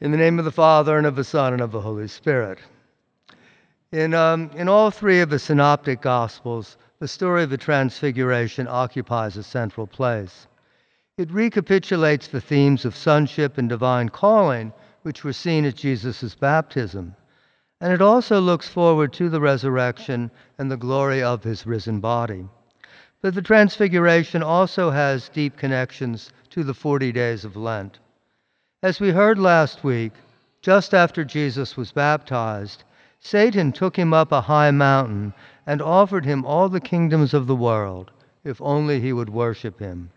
In the name of the Father, and of the Son, and of the Holy Spirit. In, um, in all three of the Synoptic Gospels, the story of the Transfiguration occupies a central place. It recapitulates the themes of sonship and divine calling, which were seen at Jesus' baptism. And it also looks forward to the resurrection and the glory of his risen body. But the Transfiguration also has deep connections to the 40 days of Lent. As we heard last week, just after Jesus was baptized, Satan took him up a high mountain and offered him all the kingdoms of the world, if only he would worship him.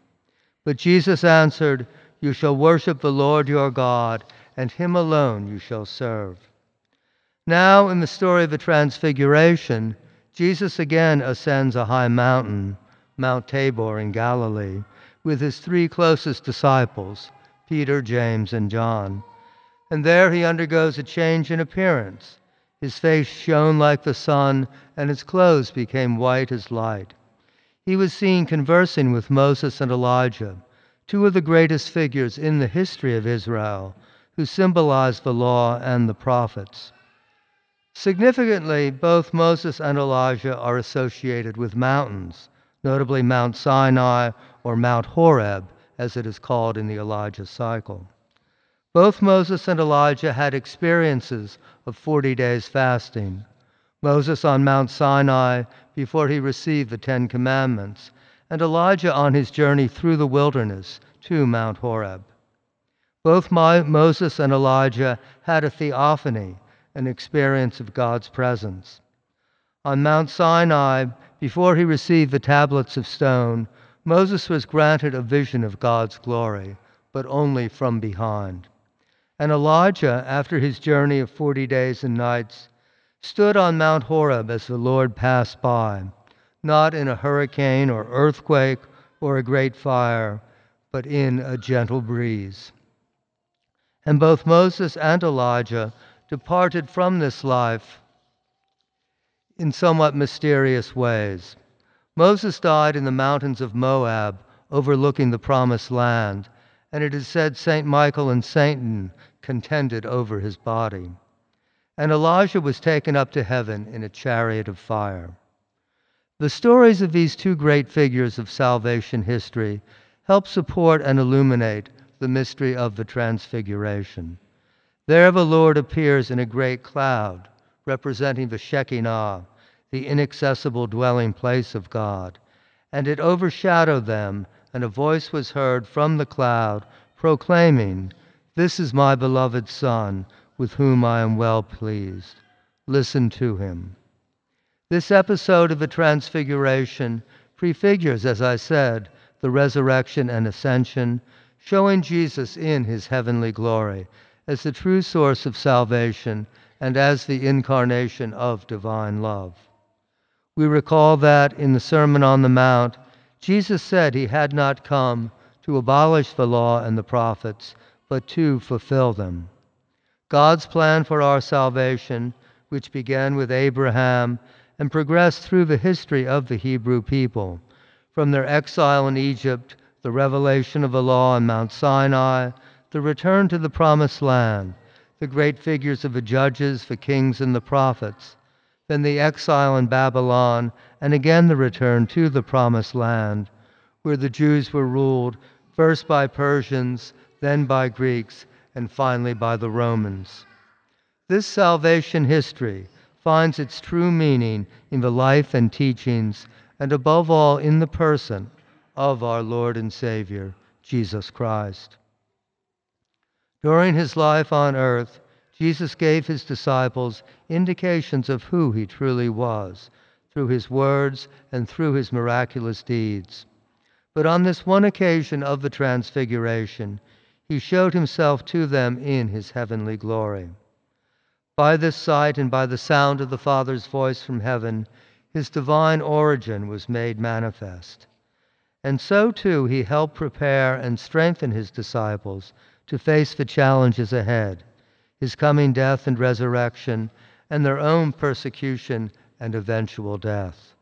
But Jesus answered, You shall worship the Lord your God, and him alone you shall serve. Now, in the story of the Transfiguration, Jesus again ascends a high mountain, Mount Tabor in Galilee, with his three closest disciples, Peter, James, and John. And there he undergoes a change in appearance. His face shone like the sun, and his clothes became white as light. He was seen conversing with Moses and Elijah, two of the greatest figures in the history of Israel, who symbolize the law and the prophets. Significantly, both Moses and Elijah are associated with mountains, notably Mount Sinai or Mount Horeb, as it is called in the Elijah cycle. Both Moses and Elijah had experiences of 40 days fasting. Moses on Mount Sinai before he received the Ten Commandments, and Elijah on his journey through the wilderness to Mount Horeb. Both Moses and Elijah had a theophany, an experience of God's presence. On Mount Sinai, before he received the tablets of stone, Moses was granted a vision of God's glory, but only from behind. And Elijah, after his journey of 40 days and nights, stood on Mount Horeb as the Lord passed by, not in a hurricane or earthquake or a great fire, but in a gentle breeze. And both Moses and Elijah departed from this life in somewhat mysterious ways. Moses died in the mountains of Moab, overlooking the promised land, and it is said St. Michael and Satan contended over his body. And Elijah was taken up to heaven in a chariot of fire. The stories of these two great figures of salvation history help support and illuminate the mystery of the Transfiguration. There the Lord appears in a great cloud, representing the Shekinah, the inaccessible dwelling place of God, and it overshadowed them, and a voice was heard from the cloud proclaiming, This is my beloved Son, with whom I am well pleased. Listen to him. This episode of the Transfiguration prefigures, as I said, the resurrection and ascension, showing Jesus in his heavenly glory as the true source of salvation and as the incarnation of divine love. We recall that in the Sermon on the Mount, Jesus said he had not come to abolish the law and the prophets, but to fulfill them. God's plan for our salvation, which began with Abraham and progressed through the history of the Hebrew people, from their exile in Egypt, the revelation of the law on Mount Sinai, the return to the promised land, the great figures of the judges, the kings, and the prophets, then the exile in Babylon, and again the return to the Promised Land, where the Jews were ruled first by Persians, then by Greeks, and finally by the Romans. This salvation history finds its true meaning in the life and teachings, and above all in the person of our Lord and Savior, Jesus Christ. During his life on earth, Jesus gave his disciples indications of who he truly was through his words and through his miraculous deeds. But on this one occasion of the Transfiguration, he showed himself to them in his heavenly glory. By this sight and by the sound of the Father's voice from heaven, his divine origin was made manifest. And so too he helped prepare and strengthen his disciples to face the challenges ahead his coming death and resurrection, and their own persecution and eventual death.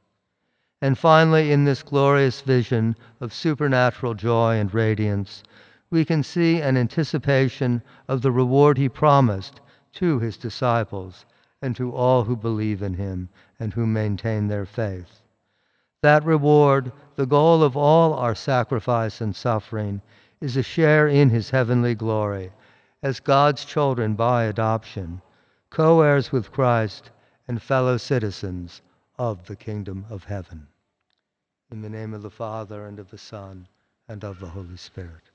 And finally, in this glorious vision of supernatural joy and radiance, we can see an anticipation of the reward he promised to his disciples and to all who believe in him and who maintain their faith. That reward, the goal of all our sacrifice and suffering, is a share in his heavenly glory as God's children by adoption, co heirs with Christ and fellow citizens of the kingdom of heaven. In the name of the Father, and of the Son, and of the Holy Spirit.